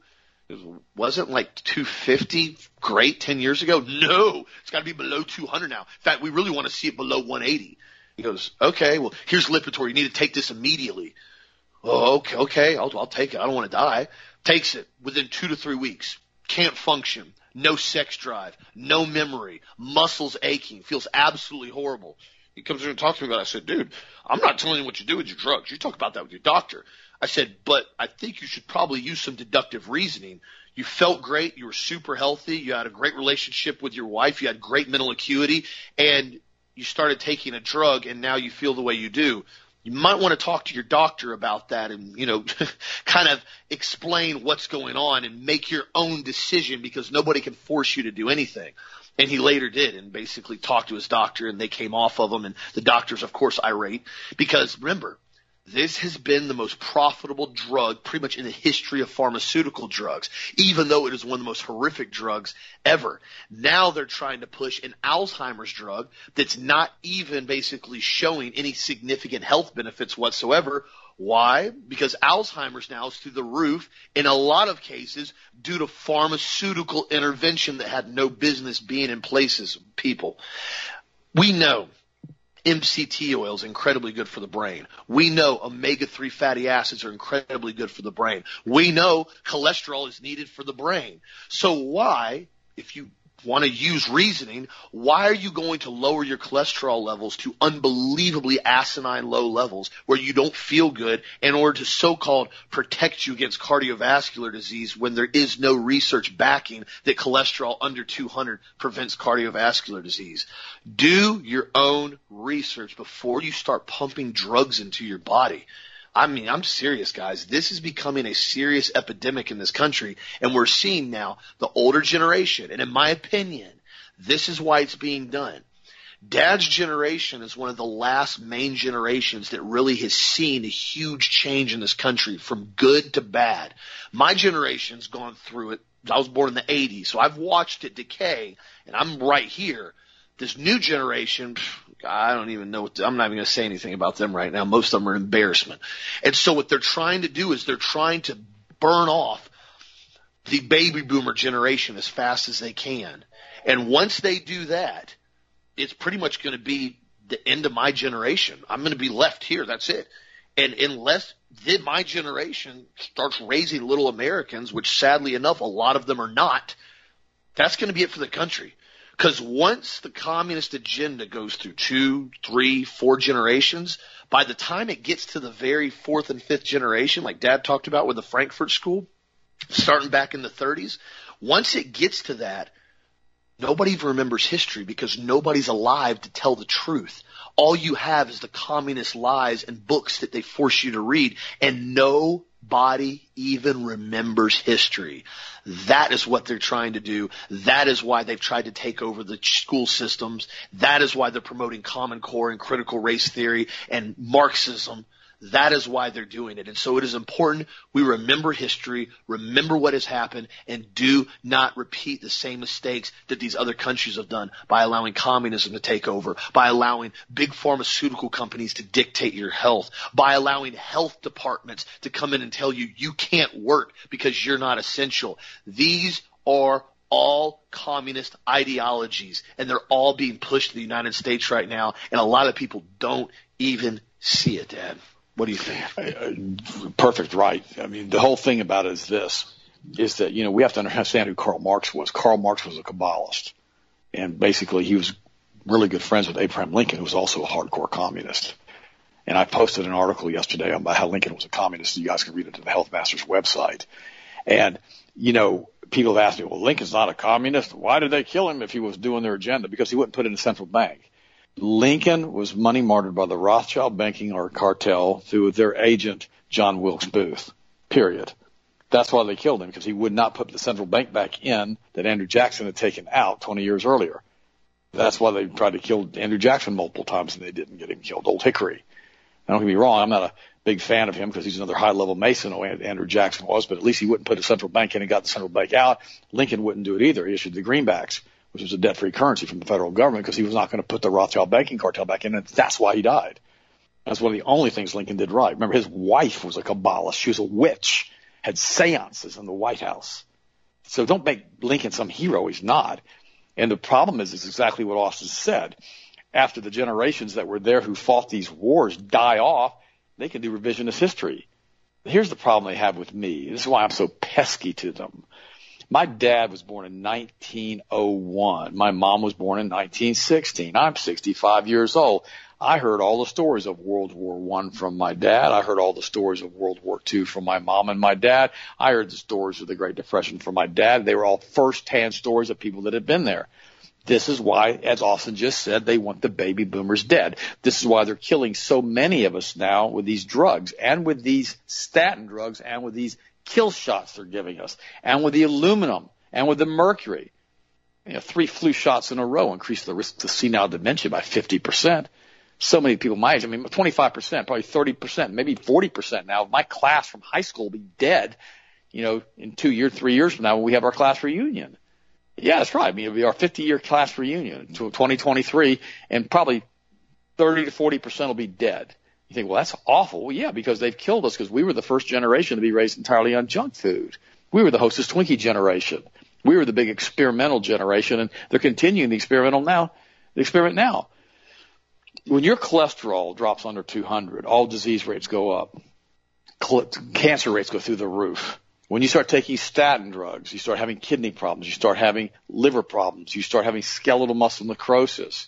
It was, wasn't like 250 great 10 years ago? No, it's got to be below 200 now. In fact, we really want to see it below 180. He goes, okay, well, here's Lipitor. You need to take this immediately. Oh, okay, okay, I'll, I'll take it. I don't want to die. Takes it within two to three weeks. Can't function. No sex drive. No memory. Muscles aching. Feels absolutely horrible. He comes in and talks to me about it. I said, dude, I'm not telling you what you do with your drugs. You talk about that with your doctor. I said, but I think you should probably use some deductive reasoning. You felt great. You were super healthy. You had a great relationship with your wife. You had great mental acuity and you started taking a drug and now you feel the way you do you might want to talk to your doctor about that and, you know, kind of explain what's going on and make your own decision because nobody can force you to do anything. And he later did and basically talked to his doctor and they came off of him and the doctor's of course irate because remember, this has been the most profitable drug pretty much in the history of pharmaceutical drugs, even though it is one of the most horrific drugs ever. Now they're trying to push an Alzheimer's drug that's not even basically showing any significant health benefits whatsoever. Why? Because Alzheimer's now is through the roof in a lot of cases due to pharmaceutical intervention that had no business being in places, people. We know MCT oil is incredibly good for the brain. We know omega-3 fatty acids are incredibly good for the brain. We know cholesterol is needed for the brain. So why, if you want to use reasoning, why are you going to lower your cholesterol levels to unbelievably asinine low levels where you don't feel good in order to so-called protect you against cardiovascular disease when there is no research backing that cholesterol under 200 prevents cardiovascular disease? Do your own research before you start pumping drugs into your body. I mean, I'm serious, guys. This is becoming a serious epidemic in this country, and we're seeing now the older generation, and in my opinion, this is why it's being done. Dad's generation is one of the last main generations that really has seen a huge change in this country from good to bad. My generation's gone through it. I was born in the 80s, so I've watched it decay, and I'm right here. This new generation, I don't even know what to, I'm not even going to say anything about them right now. Most of them are embarrassment. And so what they're trying to do is they're trying to burn off the baby boomer generation as fast as they can. And once they do that, it's pretty much going to be the end of my generation. I'm going to be left here. That's it. And unless then my generation starts raising little Americans, which sadly enough, a lot of them are not, that's going to be it for the country. Because once the communist agenda goes through two, three, four generations, by the time it gets to the very fourth and fifth generation, like Dad talked about with the Frankfurt School, starting back in the 30s, once it gets to that, nobody remembers history because nobody's alive to tell the truth. All you have is the communist lies and books that they force you to read, and no body even remembers history. That is what they're trying to do. That is why they've tried to take over the school systems. That is why they're promoting Common Core and critical race theory and Marxism that is why they're doing it. And so it is important we remember history, remember what has happened, and do not repeat the same mistakes that these other countries have done by allowing communism to take over, by allowing big pharmaceutical companies to dictate your health, by allowing health departments to come in and tell you you can't work because you're not essential. These are all communist ideologies and they're all being pushed to the United States right now and a lot of people don't even see it, Dad. What do you think? Perfect, right. I mean, the whole thing about it is this, is that, you know, we have to understand who Karl Marx was. Karl Marx was a Kabbalist. And basically he was really good friends with Abraham Lincoln, who was also a hardcore communist. And I posted an article yesterday about how Lincoln was a communist. You guys can read it at the Health Masters website. And, you know, people have asked me, well, Lincoln's not a communist. Why did they kill him if he was doing their agenda? Because he wouldn't put in a central bank. Lincoln was money martyred by the Rothschild banking or cartel through their agent, John Wilkes Booth. Period. That's why they killed him, because he would not put the central bank back in that Andrew Jackson had taken out 20 years earlier. That's why they tried to kill Andrew Jackson multiple times and they didn't get him killed. Old Hickory. Don't get me wrong, I'm not a big fan of him because he's another high level Mason, Andrew Jackson was, but at least he wouldn't put a central bank in and got the central bank out. Lincoln wouldn't do it either. He issued the greenbacks which was a debt-free currency from the federal government because he was not going to put the Rothschild banking cartel back in, and that's why he died. That's one of the only things Lincoln did right. Remember, his wife was a Kabbalist. She was a witch, had seances in the White House. So don't make Lincoln some hero. He's not. And the problem is, is exactly what Austin said. After the generations that were there who fought these wars die off, they can do revisionist history. Here's the problem they have with me. This is why I'm so pesky to them. My dad was born in 1901. My mom was born in 1916. I'm 65 years old. I heard all the stories of World War One from my dad. I heard all the stories of World War Two from my mom and my dad. I heard the stories of the Great Depression from my dad. They were all first-hand stories of people that had been there. This is why, as Austin just said, they want the baby boomers dead. This is why they're killing so many of us now with these drugs and with these statin drugs and with these kill shots they're giving us, and with the aluminum, and with the mercury. You know, three flu shots in a row increase the risk of senile dementia by 50%. so many people my age. I mean, 25%, probably 30%, maybe 40% now of my class from high school will be dead, you know, in two years, three years from now when we have our class reunion. Yeah, that's right. I mean, it'll be our 50 year class reunion to 2023 and probably 30 to 40% will be dead. You think, well, that's awful. Well, yeah, because they've killed us because we were the first generation to be raised entirely on junk food. We were the Hostess Twinkie generation. We were the big experimental generation and they're continuing the experimental now, the experiment now when your cholesterol drops under 200, all disease rates go up. Cancer rates go through the roof. When you start taking statin drugs, you start having kidney problems, you start having liver problems, you start having skeletal muscle necrosis.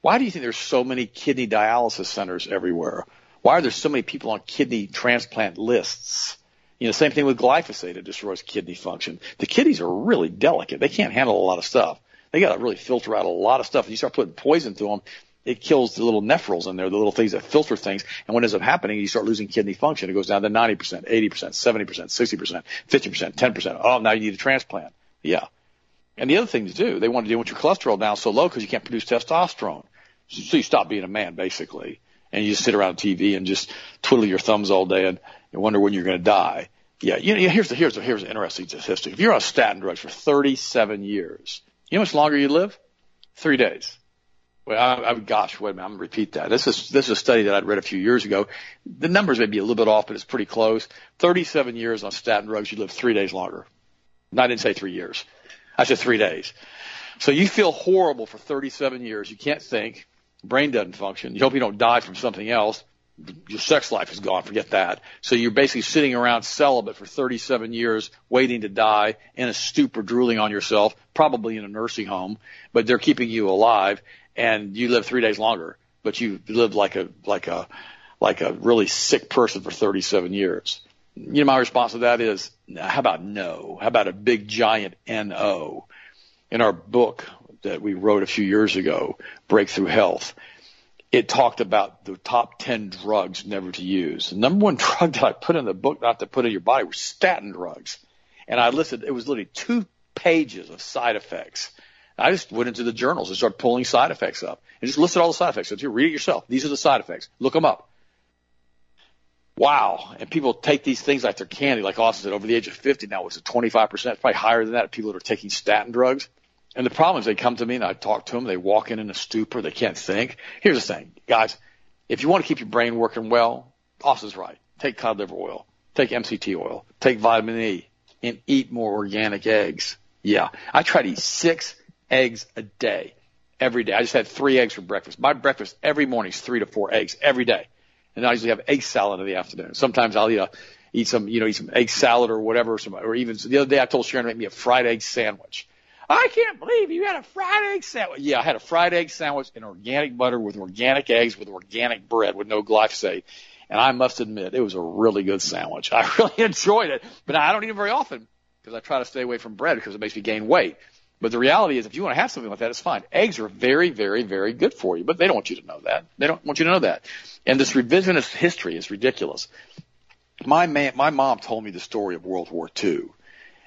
Why do you think there's so many kidney dialysis centers everywhere? Why are there so many people on kidney transplant lists? You know, same thing with glyphosate. It destroys kidney function. The kidneys are really delicate. They can't handle a lot of stuff. They got to really filter out a lot of stuff. And you start putting poison through them, it kills the little nephrils in there, the little things that filter things. And what ends up happening, you start losing kidney function. It goes down to 90%, 80%, 70%, 60%, 50%, 10%. Oh, now you need a transplant. Yeah. And the other thing to do, they want to do want your cholesterol down so low because you can't produce testosterone. So you stop being a man, basically. And you just sit around TV and just twiddle your thumbs all day and, and wonder when you're going to die. Yeah, you know, here's the, here's the, here's the interesting statistic. If you're on statin drugs for 37 years, you know how much longer you live? Three days. Well, I, I, gosh, wait a minute, I'm gonna repeat that. This is this is a study that I'd read a few years ago. The numbers may be a little bit off, but it's pretty close. 37 years on statin drugs, you live three days longer. I didn't say three years. I said three days. So you feel horrible for 37 years. You can't think. Brain doesn't function. You hope you don't die from something else. Your sex life is gone. Forget that. So you're basically sitting around celibate for 37 years, waiting to die in a stupor, drooling on yourself, probably in a nursing home, but they're keeping you alive and you live three days longer, but you lived like a like a like a really sick person for 37 years. You know, my response to that is, how about no? How about a big giant no? In our book that we wrote a few years ago, Breakthrough Health, it talked about the top 10 drugs never to use. The number one drug that I put in the book not to put in your body was statin drugs. And I listed, it was literally two pages of side effects I just went into the journals and started pulling side effects up and just listed all the side effects. So you read it yourself. These are the side effects. Look them up. Wow. And people take these things like they're candy, like Austin said, over the age of 50 now, it's at 25%, it's probably higher than that, people that are taking statin drugs. And the problem is they come to me and I talk to them, they walk in in a stupor, they can't think. Here's the thing, guys, if you want to keep your brain working well, Austin's right. Take cod liver oil, take MCT oil, take vitamin E, and eat more organic eggs. Yeah. I try to eat six eggs a day, every day. I just had three eggs for breakfast. My breakfast every morning is three to four eggs every day. And I usually have egg salad in the afternoon. Sometimes I'll eat a, eat some, you know, eat some egg salad or whatever, some, or even the other day I told Sharon to make me a fried egg sandwich. I can't believe you had a fried egg sandwich. Yeah, I had a fried egg sandwich in organic butter with organic eggs with organic bread with no glyphosate. And I must admit, it was a really good sandwich. I really enjoyed it, but I don't eat it very often because I try to stay away from bread because it makes me gain weight. But the reality is, if you want to have something like that, it's fine. Eggs are very, very, very good for you, but they don't want you to know that. They don't want you to know that. And this revisionist history is ridiculous. My man, my mom told me the story of World War II.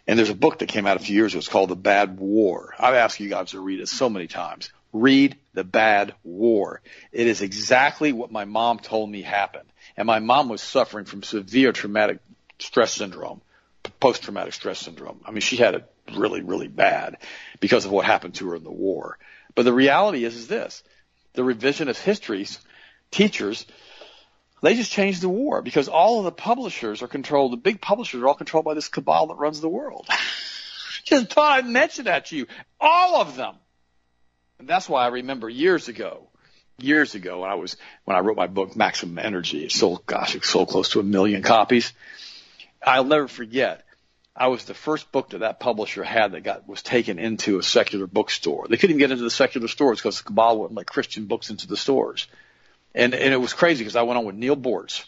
And there's a book that came out a few years ago. It's called The Bad War. I've asked you guys to read it so many times. Read The Bad War. It is exactly what my mom told me happened. And my mom was suffering from severe traumatic stress syndrome, post-traumatic stress syndrome. I mean, she had it really, really bad because of what happened to her in the war. But the reality is, is this. The revisionist histories, teachers, they just changed the war because all of the publishers are controlled, the big publishers are all controlled by this cabal that runs the world. just thought I'd mention that to you. All of them. And that's why I remember years ago, years ago when I was, when I wrote my book, Maximum Energy, it sold, gosh, it sold close to a million copies. I'll never forget I was the first book that that publisher had that got was taken into a secular bookstore. They couldn't even get into the secular stores because the cabal wouldn't let Christian books into the stores. And and it was crazy because I went on with Neil Boortz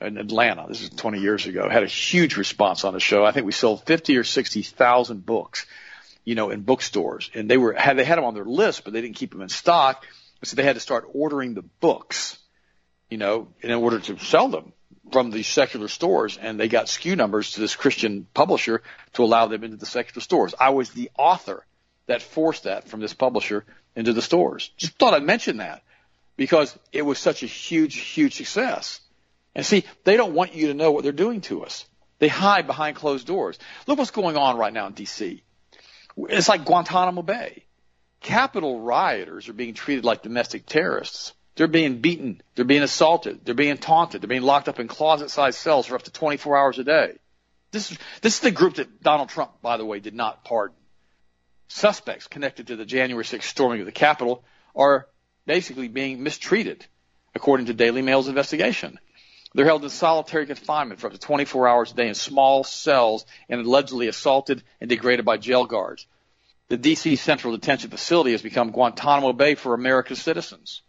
in Atlanta. This is 20 years ago. Had a huge response on the show. I think we sold 50 or 60 thousand books, you know, in bookstores. And they were had they had them on their list, but they didn't keep them in stock. So they had to start ordering the books, you know, in order to sell them from these secular stores and they got SKU numbers to this Christian publisher to allow them into the secular stores. I was the author that forced that from this publisher into the stores. Just thought I'd mention that. Because it was such a huge, huge success. And see, they don't want you to know what they're doing to us. They hide behind closed doors. Look what's going on right now in D.C. It's like Guantanamo Bay. Capitol rioters are being treated like domestic terrorists. They're being beaten. They're being assaulted. They're being taunted. They're being locked up in closet-sized cells for up to 24 hours a day. This is, this is the group that Donald Trump, by the way, did not pardon. Suspects connected to the January 6th storming of the Capitol are basically being mistreated, according to Daily Mail's investigation. They're held in solitary confinement for up to 24 hours a day in small cells and allegedly assaulted and degraded by jail guards. The D.C. Central Detention Facility has become Guantanamo Bay for America's citizens.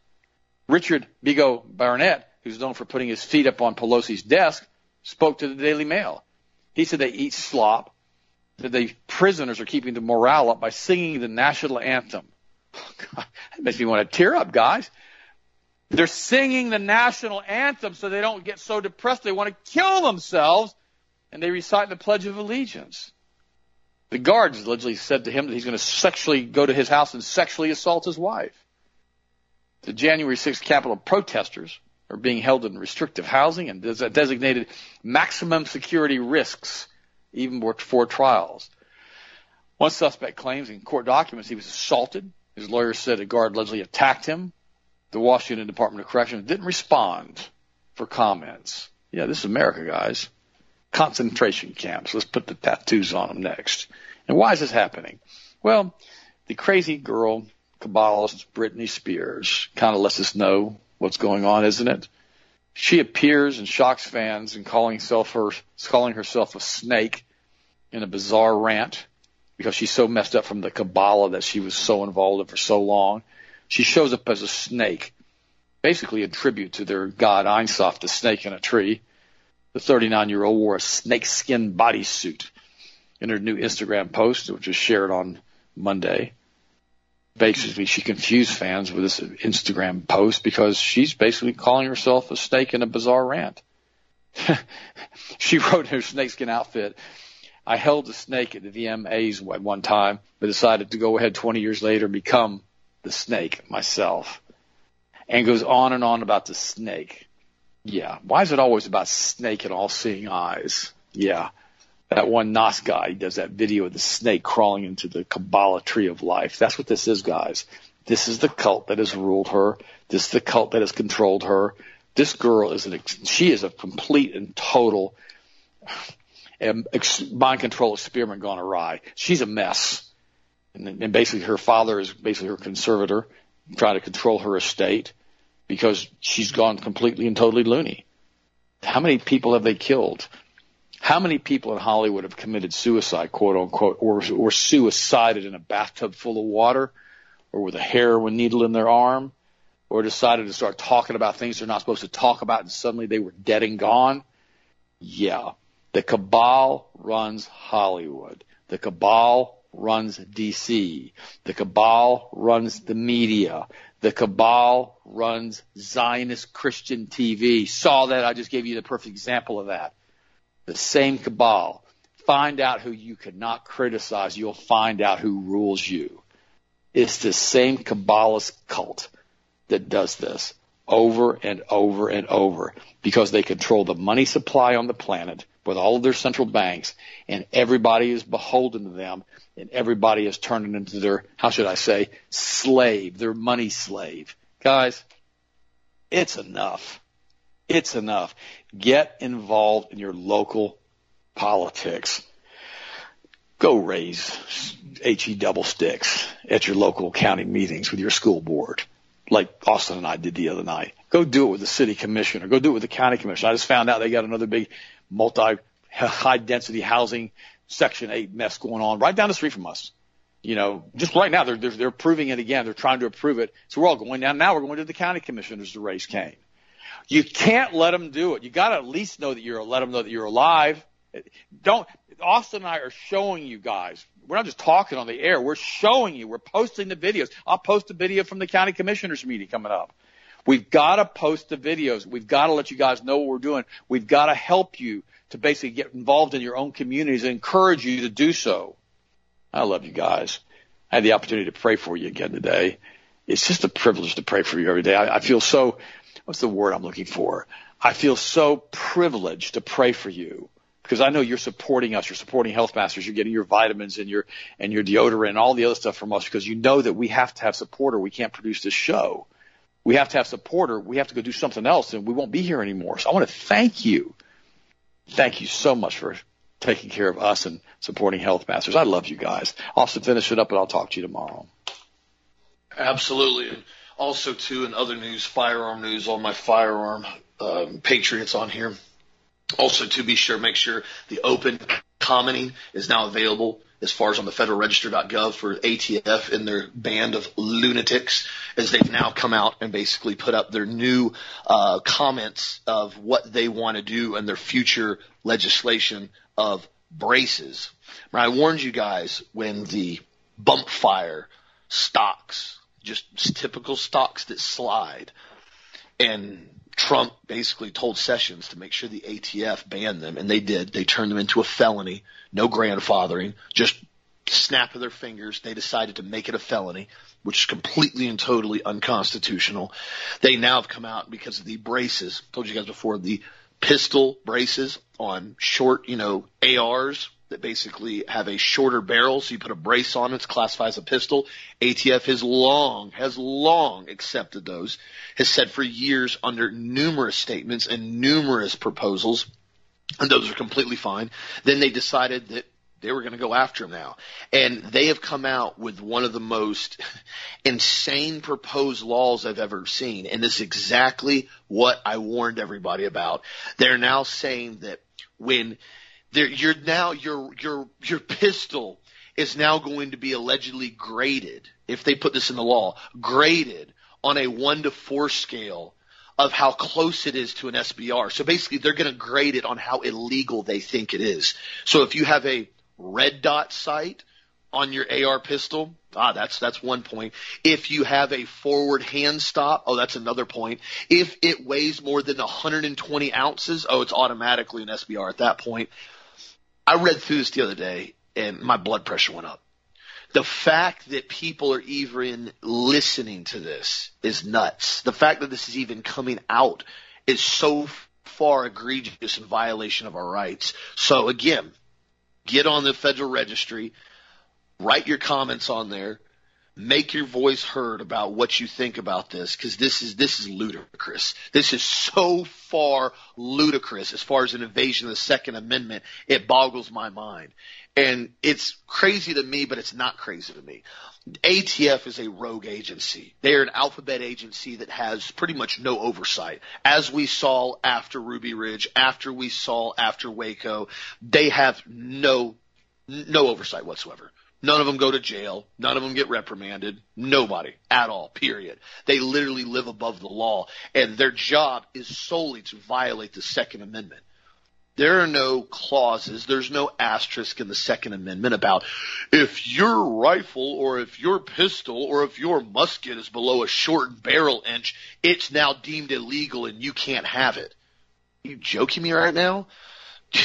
Richard Bigo Barnett, who's known for putting his feet up on Pelosi's desk, spoke to the Daily Mail. He said they eat slop, that the prisoners are keeping the morale up by singing the national anthem. God, that makes me want to tear up, guys. They're singing the national anthem so they don't get so depressed they want to kill themselves, and they recite the Pledge of Allegiance. The guards allegedly said to him that he's going to sexually go to his house and sexually assault his wife. The January 6th Capitol protesters are being held in restrictive housing and designated maximum security risks even before trials. One suspect claims in court documents he was assaulted. His lawyer said a guard allegedly attacked him. The Washington Department of Corrections didn't respond for comments. Yeah, this is America, guys. Concentration camps. Let's put the tattoos on them next. And why is this happening? Well, the crazy girl Kabbalist Britney Spears kind of lets us know what's going on, isn't it? She appears and shocks fans and calling herself her, calling herself a snake in a bizarre rant because she's so messed up from the Kabbalah that she was so involved in for so long. She shows up as a snake, basically a tribute to their god Ein Sof, the snake in a tree. The 39 year old wore a snakeskin bodysuit in her new Instagram post, which was shared on Monday basically she confused fans with this Instagram post because she's basically calling herself a snake in a bizarre rant. she wrote in her snakeskin outfit, I held a snake at the VMAs at one time, but decided to go ahead 20 years later and become the snake myself. And goes on and on about the snake. Yeah. Why is it always about snake and all seeing eyes? Yeah that one Nas guy does that video of the snake crawling into the Kabbalah tree of life. That's what this is, guys. This is the cult that has ruled her. This is the cult that has controlled her. This girl is an, she is a complete and total mind control experiment gone awry. She's a mess. And, and basically her father is basically her conservator, trying to control her estate because she's gone completely and totally loony. How many people have they killed? How many people in Hollywood have committed suicide, quote unquote, or, or suicided in a bathtub full of water, or with a heroin needle in their arm, or decided to start talking about things they're not supposed to talk about and suddenly they were dead and gone? Yeah. The cabal runs Hollywood. The cabal runs DC. The cabal runs the media. The cabal runs Zionist Christian TV. Saw that? I just gave you the perfect example of that the same cabal. Find out who you cannot criticize. You'll find out who rules you. It's the same Kabbalist cult that does this over and over and over because they control the money supply on the planet with all of their central banks and everybody is beholden to them and everybody is turning into their, how should I say, slave, their money slave. Guys, it's enough. It's enough. Get involved in your local politics. Go raise HE double sticks at your local county meetings with your school board, like Austin and I did the other night. Go do it with the city commissioner. Go do it with the county commissioner. I just found out they got another big multi high density housing section eight mess going on right down the street from us. You know, just right now they're, they're, they're approving it again. They're trying to approve it. So we're all going down. Now we're going to the county commissioners to raise Cain. You can't let them do it. You got to at least know that you're let them know that you're alive. Don't Austin and I are showing you guys. We're not just talking on the air. We're showing you. We're posting the videos. I'll post a video from the county commissioners meeting coming up. We've got to post the videos. We've got to let you guys know what we're doing. We've got to help you to basically get involved in your own communities and encourage you to do so. I love you guys. I had the opportunity to pray for you again today. it's just a privilege to pray for you every day. I, I feel so, what's the word I'm looking for? I feel so privileged to pray for you because I know you're supporting us. You're supporting Health Masters. You're getting your vitamins and your and your deodorant and all the other stuff from us because you know that we have to have support or we can't produce this show. We have to have support or we have to go do something else and we won't be here anymore. So I want to thank you. Thank you so much for taking care of us and supporting Health Masters. I love you guys. Austin, finish it up and I'll talk to you tomorrow. Absolutely. And also, too, in other news, firearm news, all my firearm um, patriots on here. Also, to be sure, make sure the open commenting is now available as far as on the federalregister.gov for ATF and their band of lunatics as they've now come out and basically put up their new uh, comments of what they want to do and their future legislation of braces. I warned you guys when the bump fire stocks, just typical stocks that slide, and Trump basically told Sessions to make sure the ATF banned them, and they did. They turned them into a felony, no grandfathering, just snap of their fingers. They decided to make it a felony, which is completely and totally unconstitutional. They now have come out because of the braces. I told you guys before the pistol braces on short, you know, ARs that basically have a shorter barrel, so you put a brace on it, it's classified as a pistol. ATF has long, has long accepted those, has said for years under numerous statements and numerous proposals, and those are completely fine. Then they decided that they were going to go after him now. And they have come out with one of the most insane proposed laws I've ever seen. And this is exactly what I warned everybody about. They're now saying that when you're now your your your pistol is now going to be allegedly graded if they put this in the law graded on a one to four scale of how close it is to an SBR. So basically, they're going to grade it on how illegal they think it is. So if you have a red dot sight on your AR pistol, ah, that's that's one point. If you have a forward hand stop, oh, that's another point. If it weighs more than 120 ounces, oh, it's automatically an SBR at that point. I read through this the other day and my blood pressure went up. The fact that people are even listening to this is nuts. The fact that this is even coming out is so far egregious in violation of our rights. So again, get on the federal registry, write your comments on there, make your voice heard about what you think about this because this is this is ludicrous. This is so far ludicrous as far as an invasion of the Second Amendment. It boggles my mind, and it's crazy to me, but it's not crazy to me. ATF is a rogue agency. They are an alphabet agency that has pretty much no oversight. As we saw after Ruby Ridge, after we saw after Waco, they have no no oversight whatsoever. None of them go to jail. None of them get reprimanded. Nobody at all, period. They literally live above the law and their job is solely to violate the Second Amendment. There are no clauses, there's no asterisk in the Second Amendment about if your rifle or if your pistol or if your musket is below a short barrel inch, it's now deemed illegal and you can't have it. Are you joking me right now?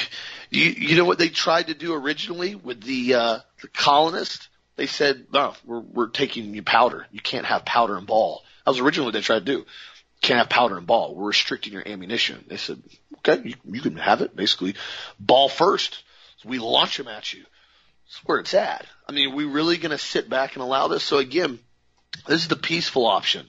You, you know what they tried to do originally with the uh, the colonists? They said, "No, we're we're taking you powder. You can't have powder and ball." That was originally what they tried to do. Can't have powder and ball. We're restricting your ammunition. They said, "Okay, you, you can have it. Basically, ball first. So we launch them at you. That's where it's at. I mean, are we really going to sit back and allow this? So again, this is the peaceful option.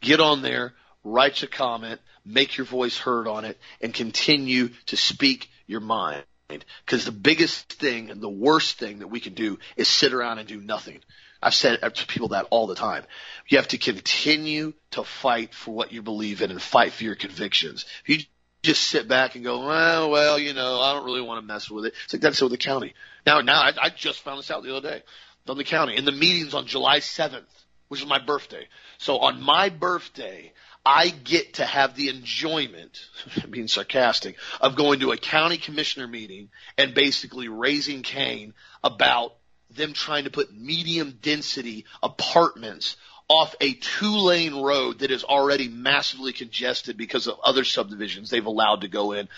Get on there, write your comment, make your voice heard on it, and continue to speak your mind. Because the biggest thing and the worst thing that we can do is sit around and do nothing. I've said to people that all the time. You have to continue to fight for what you believe in and fight for your convictions. If you just sit back and go, well, well, you know, I don't really want to mess with it. It's like that's with the county. Now, now I, I just found this out the other day on the county in the meetings on July 7th, which is my birthday. So on my birthday, I get to have the enjoyment, being sarcastic, of going to a county commissioner meeting and basically raising Cain about them trying to put medium density apartments off a two lane road that is already massively congested because of other subdivisions they've allowed to go in.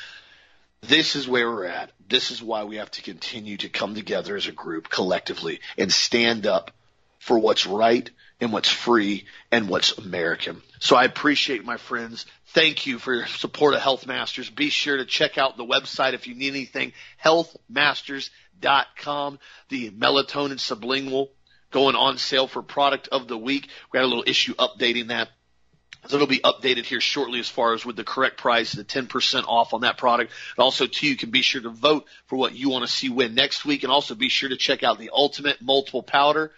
This is where we're at. This is why we have to continue to come together as a group collectively and stand up for what's right and what's free and what's American. So I appreciate my friends. Thank you for your support of Health Masters. Be sure to check out the website if you need anything, healthmasters.com. The melatonin sublingual going on sale for product of the week. We had a little issue updating that. So it'll be updated here shortly as far as with the correct price, the 10% off on that product. And also too, you can be sure to vote for what you want to see win next week and also be sure to check out the ultimate multiple powder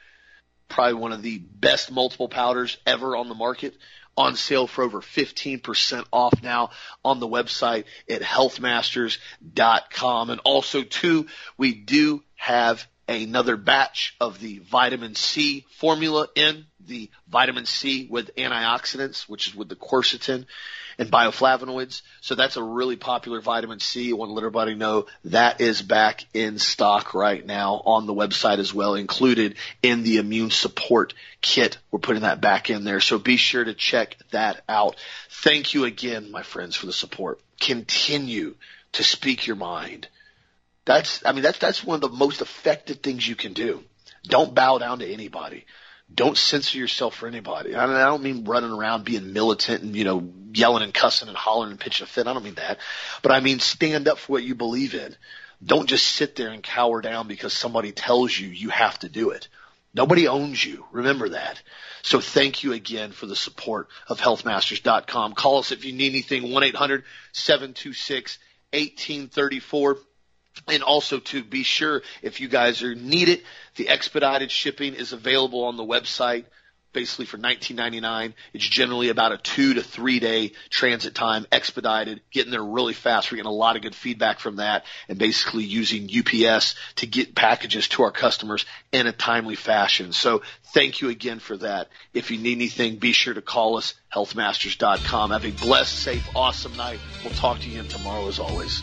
probably one of the best multiple powders ever on the market on sale for over 15% off now on the website at healthmasters.com. And also too, we do have another batch of the vitamin C formula in the vitamin C with antioxidants, which is with the quercetin and bioflavonoids. So that's a really popular vitamin C. Want to let everybody know that is back in stock right now on the website as well, included in the immune support kit. We're putting that back in there. So be sure to check that out. Thank you again, my friends, for the support. Continue to speak your mind. That's, I mean, that's, that's one of the most effective things you can do. Don't bow down to anybody don't censor yourself for anybody. I, mean, I don't mean running around being militant and, you know, yelling and cussing and hollering and pitching a fit. I don't mean that. But I mean stand up for what you believe in. Don't just sit there and cower down because somebody tells you you have to do it. Nobody owns you. Remember that. So thank you again for the support of healthmasters.com. Call us if you need anything, 1-800-726-1834. And also to be sure if you guys are need it, the expedited shipping is available on the website basically for 19.99. It's generally about a two to three day transit time, expedited, getting there really fast. We're getting a lot of good feedback from that and basically using UPS to get packages to our customers in a timely fashion. So thank you again for that. If you need anything, be sure to call us, healthmasters.com. Have a blessed, safe, awesome night. We'll talk to you again tomorrow as always.